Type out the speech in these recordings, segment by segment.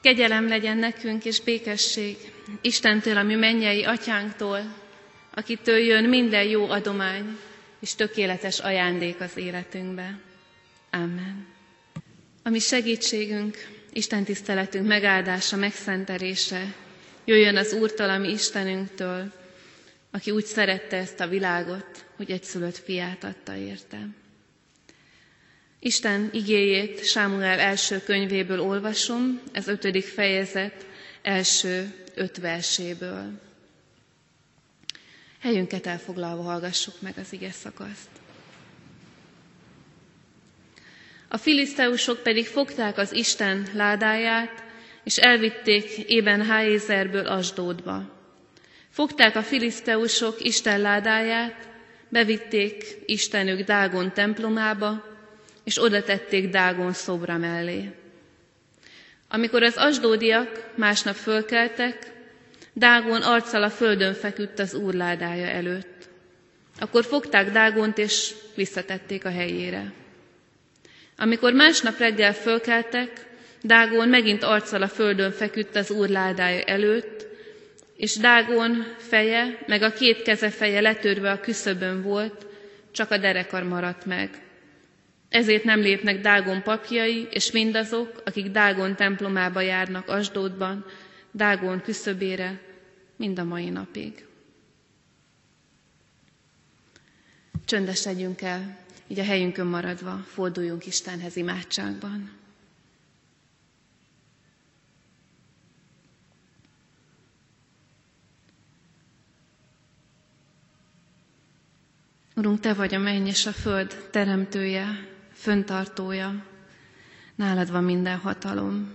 Kegyelem legyen nekünk és békesség Istentől, ami mennyei atyánktól, akitől jön minden jó adomány és tökéletes ajándék az életünkbe. Amen. Ami segítségünk, Isten tiszteletünk megáldása, megszentelése jöjjön az Úrtól, ami Istenünktől, aki úgy szerette ezt a világot, hogy egy szülött fiát adta érte. Isten igéjét Sámuel első könyvéből olvasom, ez ötödik fejezet első öt verséből. Helyünket elfoglalva hallgassuk meg az ige szakaszt. A filiszteusok pedig fogták az Isten ládáját, és elvitték Ében Háézerből Asdódba. Fogták a filiszteusok Isten ládáját, bevitték Istenük Dágon templomába, és oda tették Dágon szobra mellé. Amikor az asdódiak másnap fölkeltek, Dágon arccal a földön feküdt az úrládája előtt. Akkor fogták Dágont, és visszatették a helyére. Amikor másnap reggel fölkeltek, Dágon megint arccal a földön feküdt az úrládája előtt, és Dágon feje, meg a két keze feje letörve a küszöbön volt, csak a derekar maradt meg. Ezért nem lépnek Dágon papjai, és mindazok, akik Dágon templomába járnak Asdódban, Dágon küszöbére, mind a mai napig. Csöndesedjünk el, így a helyünkön maradva forduljunk Istenhez imádságban. Urunk, Te vagy a menny és a föld teremtője, föntartója, nálad van minden hatalom.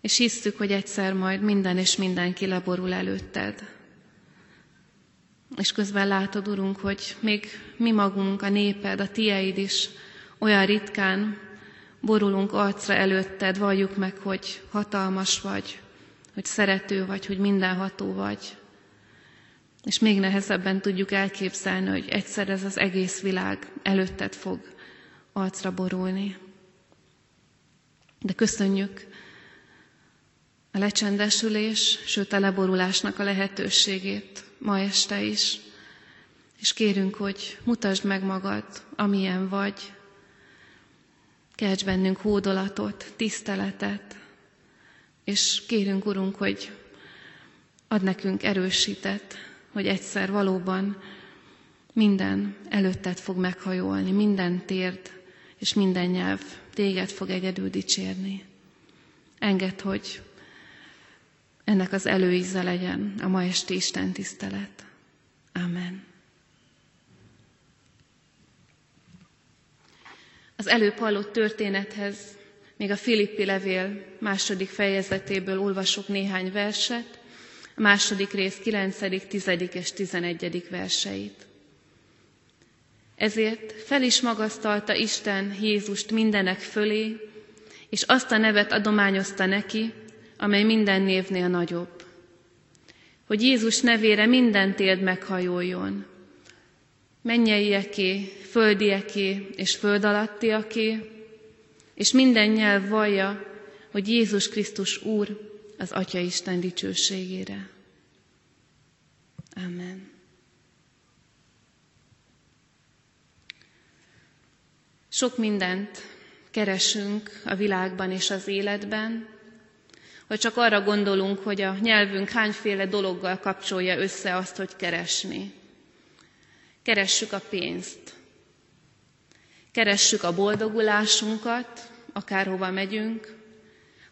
És hisztük, hogy egyszer majd minden és mindenki leborul előtted. És közben látod, Urunk, hogy még mi magunk, a néped, a tieid is olyan ritkán borulunk arcra előtted, valljuk meg, hogy hatalmas vagy, hogy szerető vagy, hogy mindenható vagy. És még nehezebben tudjuk elképzelni, hogy egyszer ez az egész világ előtted fog arcra borulni. De köszönjük a lecsendesülés, sőt a leborulásnak a lehetőségét ma este is. És kérünk, hogy mutasd meg magad, amilyen vagy. Kelts bennünk hódolatot, tiszteletet, és kérünk, Urunk, hogy ad nekünk erősített, hogy egyszer valóban minden előtted fog meghajolni, minden térd és minden nyelv téged fog egyedül dicsérni. Engedd, hogy ennek az előíze legyen a ma esti Isten tisztelet. Amen. Az előbb hallott történethez még a Filippi levél második fejezetéből olvasok néhány verset, a második rész 9., 10. és 11. verseit. Ezért fel is magasztalta Isten Jézust mindenek fölé, és azt a nevet adományozta neki, amely minden névnél nagyobb. Hogy Jézus nevére minden térd meghajoljon. Mennyeieké, földieké és föld alattiaké, és minden nyelv vallja, hogy Jézus Krisztus Úr az Atya Isten dicsőségére. Amen. Sok mindent keresünk a világban és az életben, vagy csak arra gondolunk, hogy a nyelvünk hányféle dologgal kapcsolja össze azt, hogy keresni. Keressük a pénzt, keressük a boldogulásunkat, akárhova megyünk,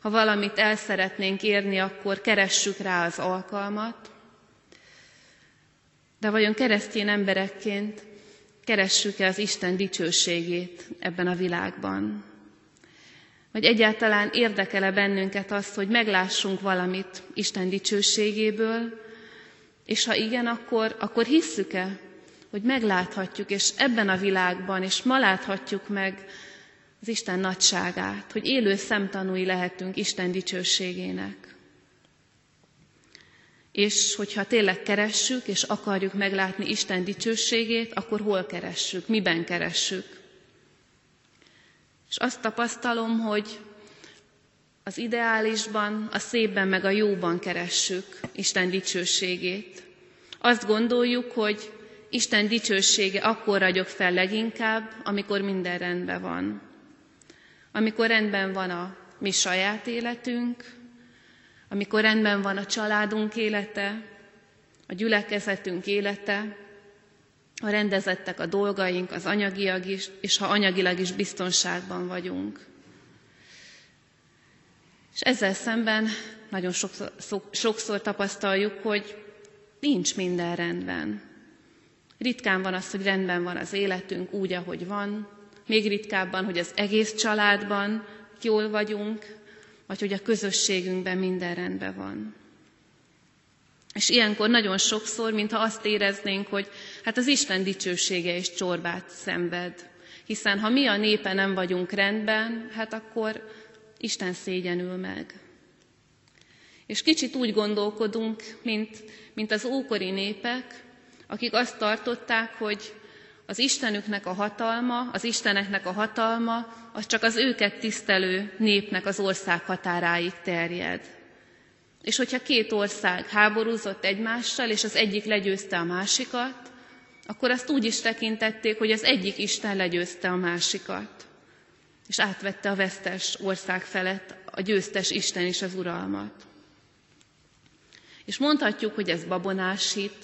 ha valamit el szeretnénk érni, akkor keressük rá az alkalmat, de vajon keresztény emberekként keressük-e az Isten dicsőségét ebben a világban? Vagy egyáltalán érdekele bennünket az, hogy meglássunk valamit Isten dicsőségéből, és ha igen, akkor, akkor hisszük-e, hogy megláthatjuk, és ebben a világban, és ma láthatjuk meg az Isten nagyságát, hogy élő szemtanúi lehetünk Isten dicsőségének. És hogyha tényleg keressük, és akarjuk meglátni Isten dicsőségét, akkor hol keressük, miben keressük. És azt tapasztalom, hogy Az ideálisban, a szépben meg a jóban keressük Isten dicsőségét. Azt gondoljuk, hogy Isten dicsősége akkor ragyog fel leginkább, amikor minden rendben van. Amikor rendben van a mi saját életünk, amikor rendben van a családunk élete, a gyülekezetünk élete, ha rendezettek a dolgaink, az anyagiak is, és ha anyagilag is biztonságban vagyunk. És ezzel szemben nagyon sokszor, sokszor tapasztaljuk, hogy nincs minden rendben. Ritkán van az, hogy rendben van az életünk úgy, ahogy van, még ritkábban, hogy az egész családban jól vagyunk, vagy hogy a közösségünkben minden rendben van. És ilyenkor nagyon sokszor, mintha azt éreznénk, hogy hát az Isten dicsősége és csorbát szenved. Hiszen ha mi a népe nem vagyunk rendben, hát akkor Isten szégyenül meg. És kicsit úgy gondolkodunk, mint, mint az ókori népek, akik azt tartották, hogy az Istenüknek a hatalma, az Isteneknek a hatalma, az csak az őket tisztelő népnek az ország határáig terjed. És hogyha két ország háborúzott egymással, és az egyik legyőzte a másikat, akkor azt úgy is tekintették, hogy az egyik Isten legyőzte a másikat, és átvette a vesztes ország felett a győztes Isten is az uralmat. És mondhatjuk, hogy ez babonásít,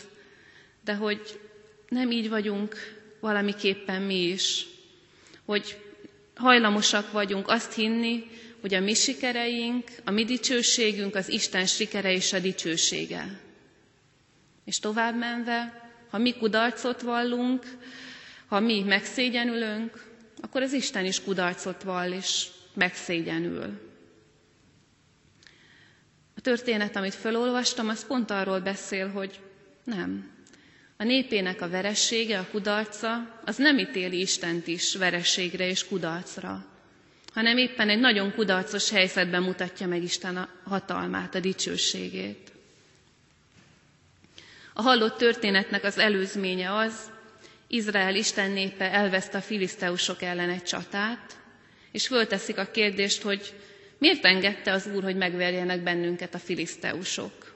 de hogy nem így vagyunk valamiképpen mi is, hogy hajlamosak vagyunk azt hinni, hogy a mi sikereink, a mi dicsőségünk az Isten sikere és a dicsősége. És tovább menve, ha mi kudarcot vallunk, ha mi megszégyenülünk, akkor az Isten is kudarcot vall és megszégyenül. A történet, amit felolvastam, az pont arról beszél, hogy nem. A népének a veressége, a kudarca, az nem ítéli Istent is verességre és kudarcra, hanem éppen egy nagyon kudarcos helyzetben mutatja meg Isten a hatalmát, a dicsőségét. A hallott történetnek az előzménye az, Izrael Isten népe elveszte a filiszteusok ellen egy csatát, és fölteszik a kérdést, hogy miért engedte az Úr, hogy megverjenek bennünket a filiszteusok.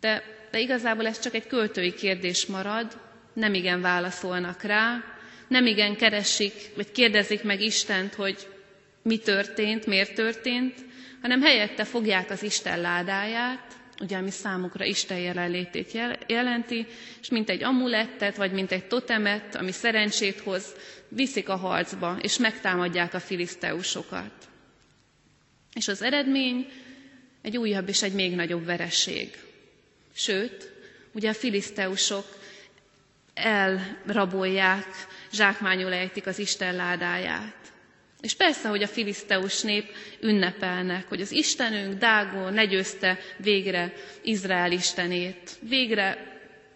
De, de igazából ez csak egy költői kérdés marad, nem igen válaszolnak rá, nem igen keresik, vagy kérdezik meg Istent, hogy mi történt, miért történt, hanem helyette fogják az Isten ládáját, ugye ami számukra Isten jelenlétét jelenti, és mint egy amulettet, vagy mint egy totemet, ami szerencsét hoz, viszik a harcba, és megtámadják a filiszteusokat. És az eredmény egy újabb és egy még nagyobb veresség. Sőt, ugye a filiszteusok elrabolják, zsákmányul ejtik az Isten ládáját. És persze, hogy a filiszteus nép ünnepelnek, hogy az Istenünk Dágon legyőzte végre Izrael Istenét. Végre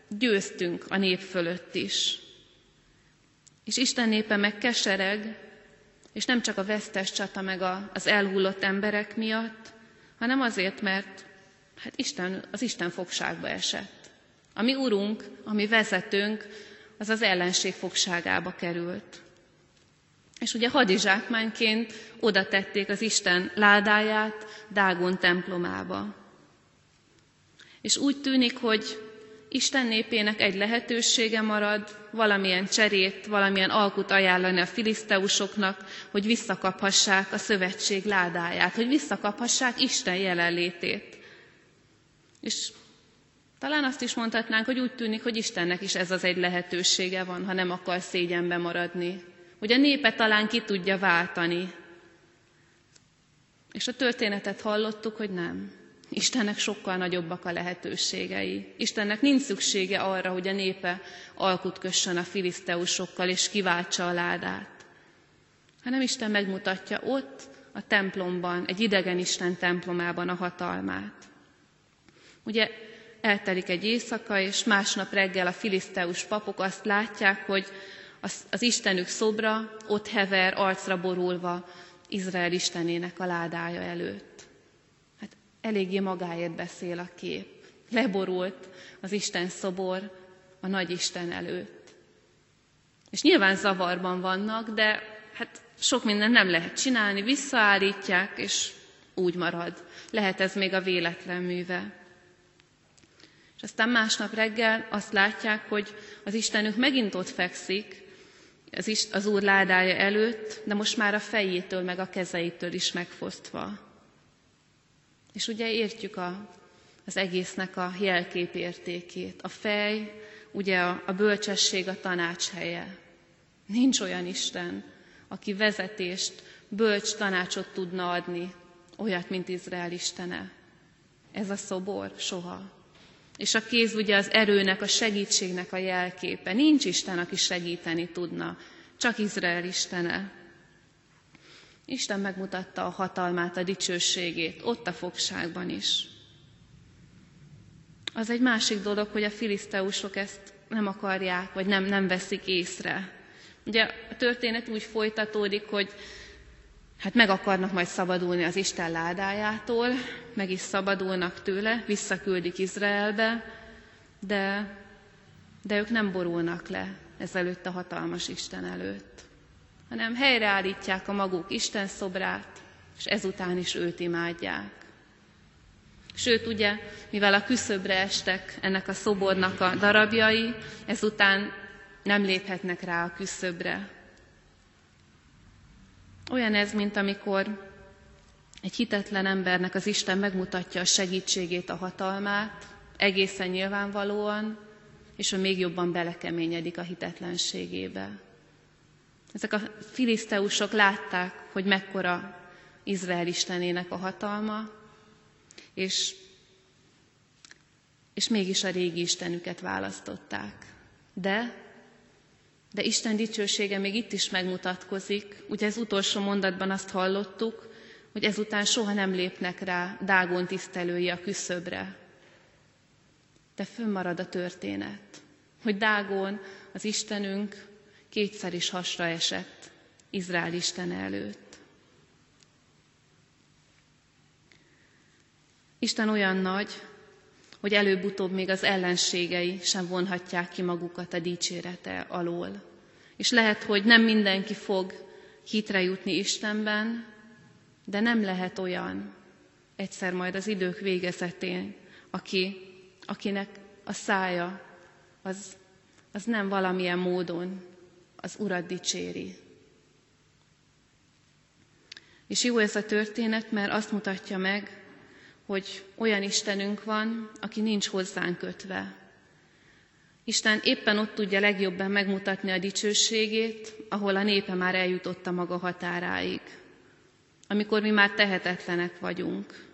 győztünk a nép fölött is. És Isten népe meg kesereg, és nem csak a vesztes csata meg az elhullott emberek miatt, hanem azért, mert hát Isten, az Isten fogságba esett. A mi urunk, a mi vezetőnk, az az ellenség fogságába került. És ugye hadizsákmányként oda tették az Isten ládáját Dágon templomába. És úgy tűnik, hogy Isten népének egy lehetősége marad, valamilyen cserét, valamilyen alkut ajánlani a filiszteusoknak, hogy visszakaphassák a szövetség ládáját, hogy visszakaphassák Isten jelenlétét. És talán azt is mondhatnánk, hogy úgy tűnik, hogy Istennek is ez az egy lehetősége van, ha nem akar szégyenbe maradni, hogy a népe talán ki tudja váltani. És a történetet hallottuk, hogy nem. Istennek sokkal nagyobbak a lehetőségei. Istennek nincs szüksége arra, hogy a népe alkut a filiszteusokkal és kiváltsa a ládát. Hanem Isten megmutatja ott, a templomban, egy idegen Isten templomában a hatalmát. Ugye eltelik egy éjszaka, és másnap reggel a filiszteus papok azt látják, hogy az, az Istenük szobra ott hever, arcra borulva Izrael Istenének a ládája előtt. Hát eléggé magáért beszél a kép. Leborult az Isten szobor a nagy Isten előtt. És nyilván zavarban vannak, de hát sok mindent nem lehet csinálni, visszaállítják, és úgy marad. Lehet ez még a véletlen műve. És aztán másnap reggel azt látják, hogy az Istenük megint ott fekszik, az, is, az Úr ládája előtt, de most már a fejétől meg a kezeitől is megfosztva. És ugye értjük a, az egésznek a jelkép értékét. A fej, ugye a, a bölcsesség a tanács helye. Nincs olyan Isten, aki vezetést, bölcs tanácsot tudna adni, olyat, mint Izrael Istene. Ez a szobor soha. És a kéz ugye az erőnek, a segítségnek a jelképe. Nincs Isten, aki segíteni tudna, csak Izrael Istene. Isten megmutatta a hatalmát, a dicsőségét, ott a fogságban is. Az egy másik dolog, hogy a filiszteusok ezt nem akarják, vagy nem, nem veszik észre. Ugye a történet úgy folytatódik, hogy hát meg akarnak majd szabadulni az Isten ládájától, meg is szabadulnak tőle, visszaküldik Izraelbe, de, de ők nem borulnak le ezelőtt a hatalmas Isten előtt, hanem helyreállítják a maguk Isten szobrát, és ezután is őt imádják. Sőt, ugye, mivel a küszöbre estek ennek a szobornak a darabjai, ezután nem léphetnek rá a küszöbre. Olyan ez, mint amikor egy hitetlen embernek az Isten megmutatja a segítségét, a hatalmát, egészen nyilvánvalóan, és ő még jobban belekeményedik a hitetlenségébe. Ezek a filiszteusok látták, hogy mekkora Izrael istenének a hatalma, és, és mégis a régi istenüket választották. De de Isten dicsősége még itt is megmutatkozik. Ugye az utolsó mondatban azt hallottuk, hogy ezután soha nem lépnek rá Dágon tisztelői a küszöbre. De fönnmarad a történet, hogy Dágon, az Istenünk kétszer is hasra esett Izrael Isten előtt. Isten olyan nagy, hogy előbb-utóbb még az ellenségei sem vonhatják ki magukat a dicsérete alól. És lehet, hogy nem mindenki fog hitre jutni Istenben, de nem lehet olyan egyszer majd az idők végezetén, aki, akinek a szája az, az nem valamilyen módon az Urat dicséri. És jó ez a történet, mert azt mutatja meg, hogy olyan Istenünk van, aki nincs hozzánk kötve. Isten éppen ott tudja legjobban megmutatni a dicsőségét, ahol a népe már eljutott a maga határáig. Amikor mi már tehetetlenek vagyunk.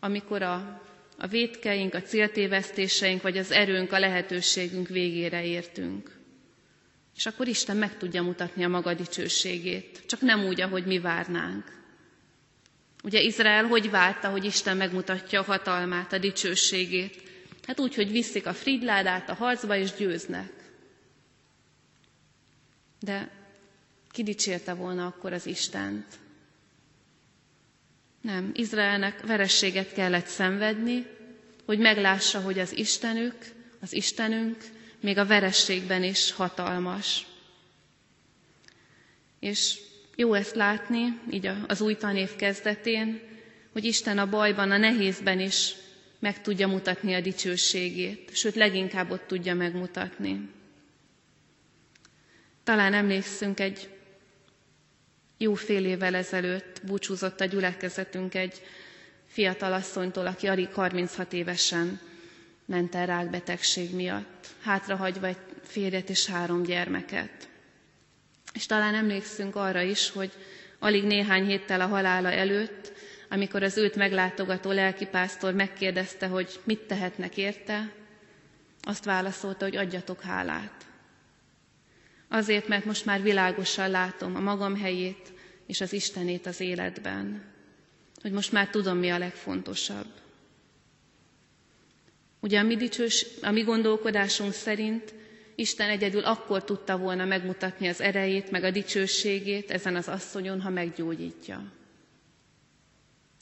Amikor a, a védkeink, a céltévesztéseink, vagy az erőnk, a lehetőségünk végére értünk. És akkor Isten meg tudja mutatni a maga dicsőségét, csak nem úgy, ahogy mi várnánk. Ugye Izrael hogy várta, hogy Isten megmutatja a hatalmát, a dicsőségét? Hát úgy, hogy viszik a fridládát a harcba és győznek. De ki dicsérte volna akkor az Istent? Nem, Izraelnek verességet kellett szenvedni, hogy meglássa, hogy az Istenük, az Istenünk még a verességben is hatalmas. És jó ezt látni, így az új tanév kezdetén, hogy Isten a bajban, a nehézben is meg tudja mutatni a dicsőségét, sőt leginkább ott tudja megmutatni. Talán emlékszünk egy jó fél évvel ezelőtt búcsúzott a gyülekezetünk egy fiatal asszonytól, aki alig 36 évesen ment el rákbetegség miatt, hátrahagyva egy férjet és három gyermeket. És talán emlékszünk arra is, hogy alig néhány héttel a halála előtt, amikor az őt meglátogató lelkipásztor megkérdezte, hogy mit tehetnek érte, azt válaszolta, hogy adjatok hálát. Azért, mert most már világosan látom a magam helyét és az Istenét az életben. Hogy most már tudom, mi a legfontosabb. Ugye a mi, dicsős, a mi gondolkodásunk szerint Isten egyedül akkor tudta volna megmutatni az erejét, meg a dicsőségét ezen az asszonyon, ha meggyógyítja.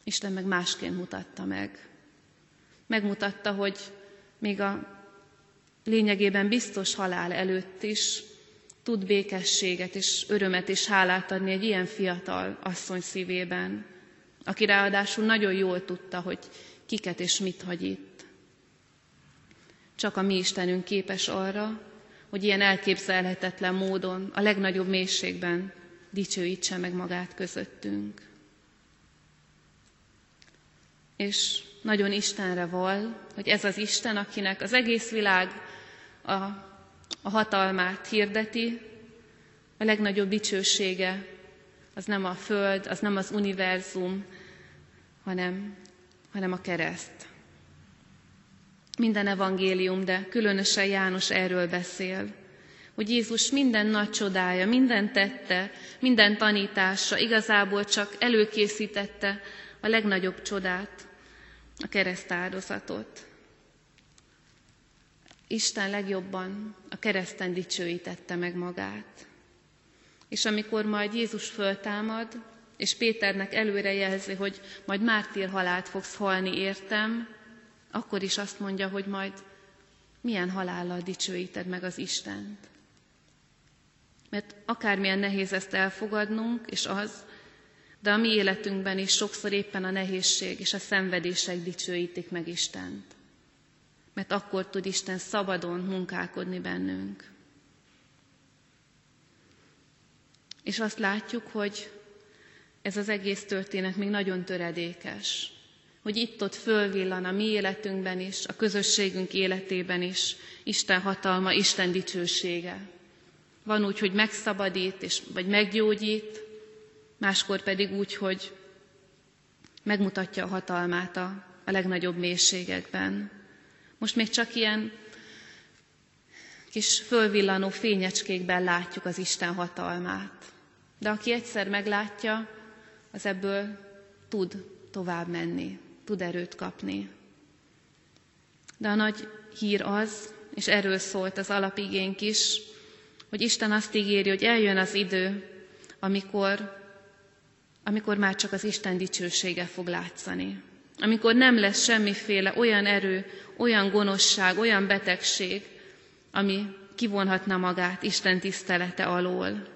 Isten meg másként mutatta meg. Megmutatta, hogy még a lényegében biztos halál előtt is tud békességet és örömet és hálát adni egy ilyen fiatal asszony szívében, aki ráadásul nagyon jól tudta, hogy kiket és mit hagy itt. Csak a mi Istenünk képes arra, hogy ilyen elképzelhetetlen módon, a legnagyobb mélységben dicsőítse meg magát közöttünk. És nagyon Istenre val, hogy ez az Isten, akinek az egész világ a, a hatalmát hirdeti, a legnagyobb dicsősége az nem a Föld, az nem az univerzum, hanem, hanem a kereszt. Minden evangélium, de különösen János erről beszél, hogy Jézus minden nagy csodája, minden tette, minden tanítása igazából csak előkészítette a legnagyobb csodát, a keresztáldozatot. Isten legjobban a kereszten dicsőítette meg magát. És amikor majd Jézus föltámad, és Péternek előrejelzi, hogy majd mártír halált fogsz halni értem, akkor is azt mondja, hogy majd milyen halállal dicsőíted meg az Istent. Mert akármilyen nehéz ezt elfogadnunk, és az, de a mi életünkben is sokszor éppen a nehézség és a szenvedések dicsőítik meg Istent. Mert akkor tud Isten szabadon munkálkodni bennünk. És azt látjuk, hogy ez az egész történet még nagyon töredékes. Hogy itt-ott fölvillan a mi életünkben is, a közösségünk életében is Isten hatalma, Isten dicsősége. Van úgy, hogy megszabadít, és, vagy meggyógyít, máskor pedig úgy, hogy megmutatja a hatalmát a, a legnagyobb mélységekben. Most még csak ilyen kis fölvillanó fényecskékben látjuk az Isten hatalmát. De aki egyszer meglátja, az ebből tud tovább menni, tud erőt kapni. De a nagy hír az, és erről szólt az alapigénk is, hogy Isten azt ígéri, hogy eljön az idő, amikor amikor már csak az Isten dicsősége fog látszani. Amikor nem lesz semmiféle olyan erő, olyan gonoszság, olyan betegség, ami kivonhatna magát Isten tisztelete alól.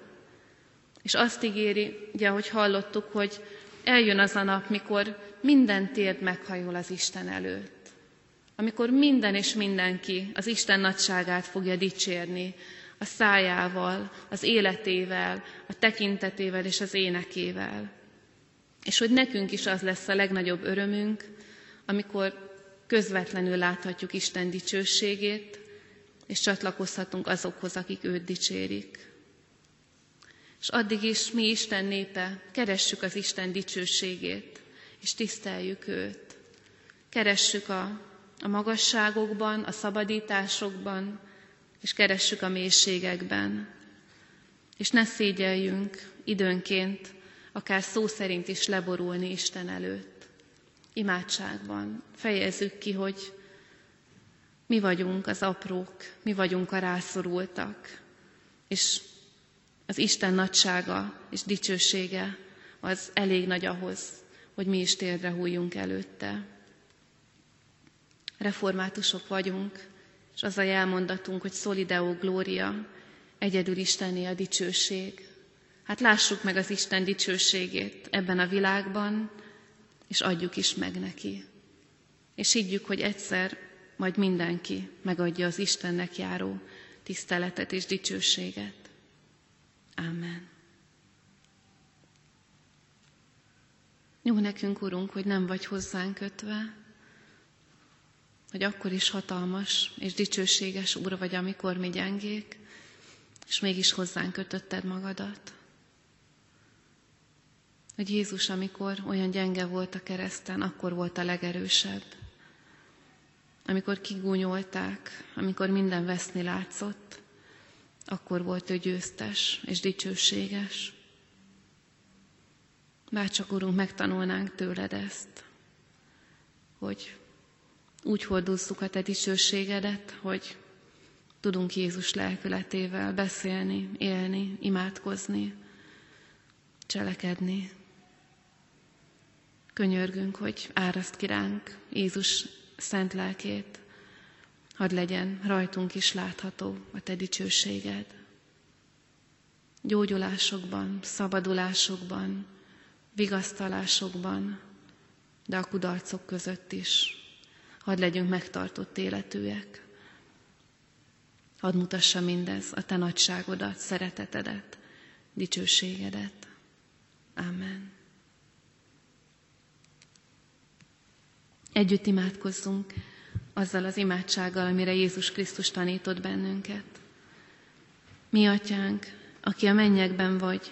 És azt ígéri, ugye, ahogy hallottuk, hogy eljön az a nap, mikor minden térd meghajol az Isten előtt. Amikor minden és mindenki az Isten nagyságát fogja dicsérni, a szájával, az életével, a tekintetével és az énekével. És hogy nekünk is az lesz a legnagyobb örömünk, amikor közvetlenül láthatjuk Isten dicsőségét, és csatlakozhatunk azokhoz, akik őt dicsérik. És addig is mi Isten népe keressük az Isten dicsőségét, és tiszteljük őt. Keressük a, a magasságokban, a szabadításokban, és keressük a mélységekben. És ne szégyeljünk időnként akár szó szerint is leborulni Isten előtt. Imádságban fejezzük ki, hogy mi vagyunk az aprók, mi vagyunk a rászorultak, és az Isten nagysága és dicsősége az elég nagy ahhoz, hogy mi is térdre hújjunk előtte. Reformátusok vagyunk, és az a jelmondatunk, hogy Solideo Gloria, egyedül Istenné a dicsőség. Hát lássuk meg az Isten dicsőségét ebben a világban, és adjuk is meg neki. És higgyük, hogy egyszer majd mindenki megadja az Istennek járó tiszteletet és dicsőséget. Amen. Jó nekünk, Urunk, hogy nem vagy hozzánk kötve, hogy akkor is hatalmas és dicsőséges Úr vagy, amikor mi gyengék, és mégis hozzánk kötötted magadat hogy Jézus, amikor olyan gyenge volt a kereszten, akkor volt a legerősebb. Amikor kigúnyolták, amikor minden veszni látszott, akkor volt ő győztes és dicsőséges. Bárcsak, Urunk, megtanulnánk tőled ezt, hogy úgy hordozzuk a Te dicsőségedet, hogy tudunk Jézus lelkületével beszélni, élni, imádkozni, cselekedni. Könyörgünk, hogy áraszt ki ránk Jézus szent lelkét, hadd legyen rajtunk is látható a Te dicsőséged. gyógyulásokban, szabadulásokban, vigasztalásokban, de a kudarcok között is. Hadd legyünk megtartott életűek. Hadd mutassa mindez a te nagyságodat, szeretetedet, dicsőségedet. Amen. Együtt imádkozzunk azzal az imádsággal, amire Jézus Krisztus tanított bennünket. Mi, atyánk, aki a mennyekben vagy,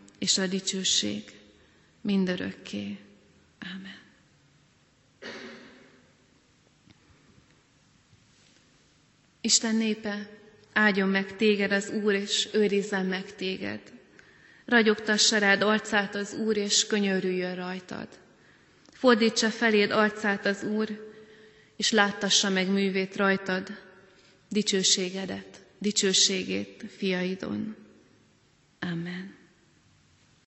és a dicsőség mindörökké. Amen. Isten népe, áldjon meg téged az Úr, és őrizzen meg téged. Ragyogtassa rád arcát az Úr, és könyörüljön rajtad. Fordítsa feléd arcát az Úr, és láttassa meg művét rajtad, dicsőségedet, dicsőségét fiaidon. Amen.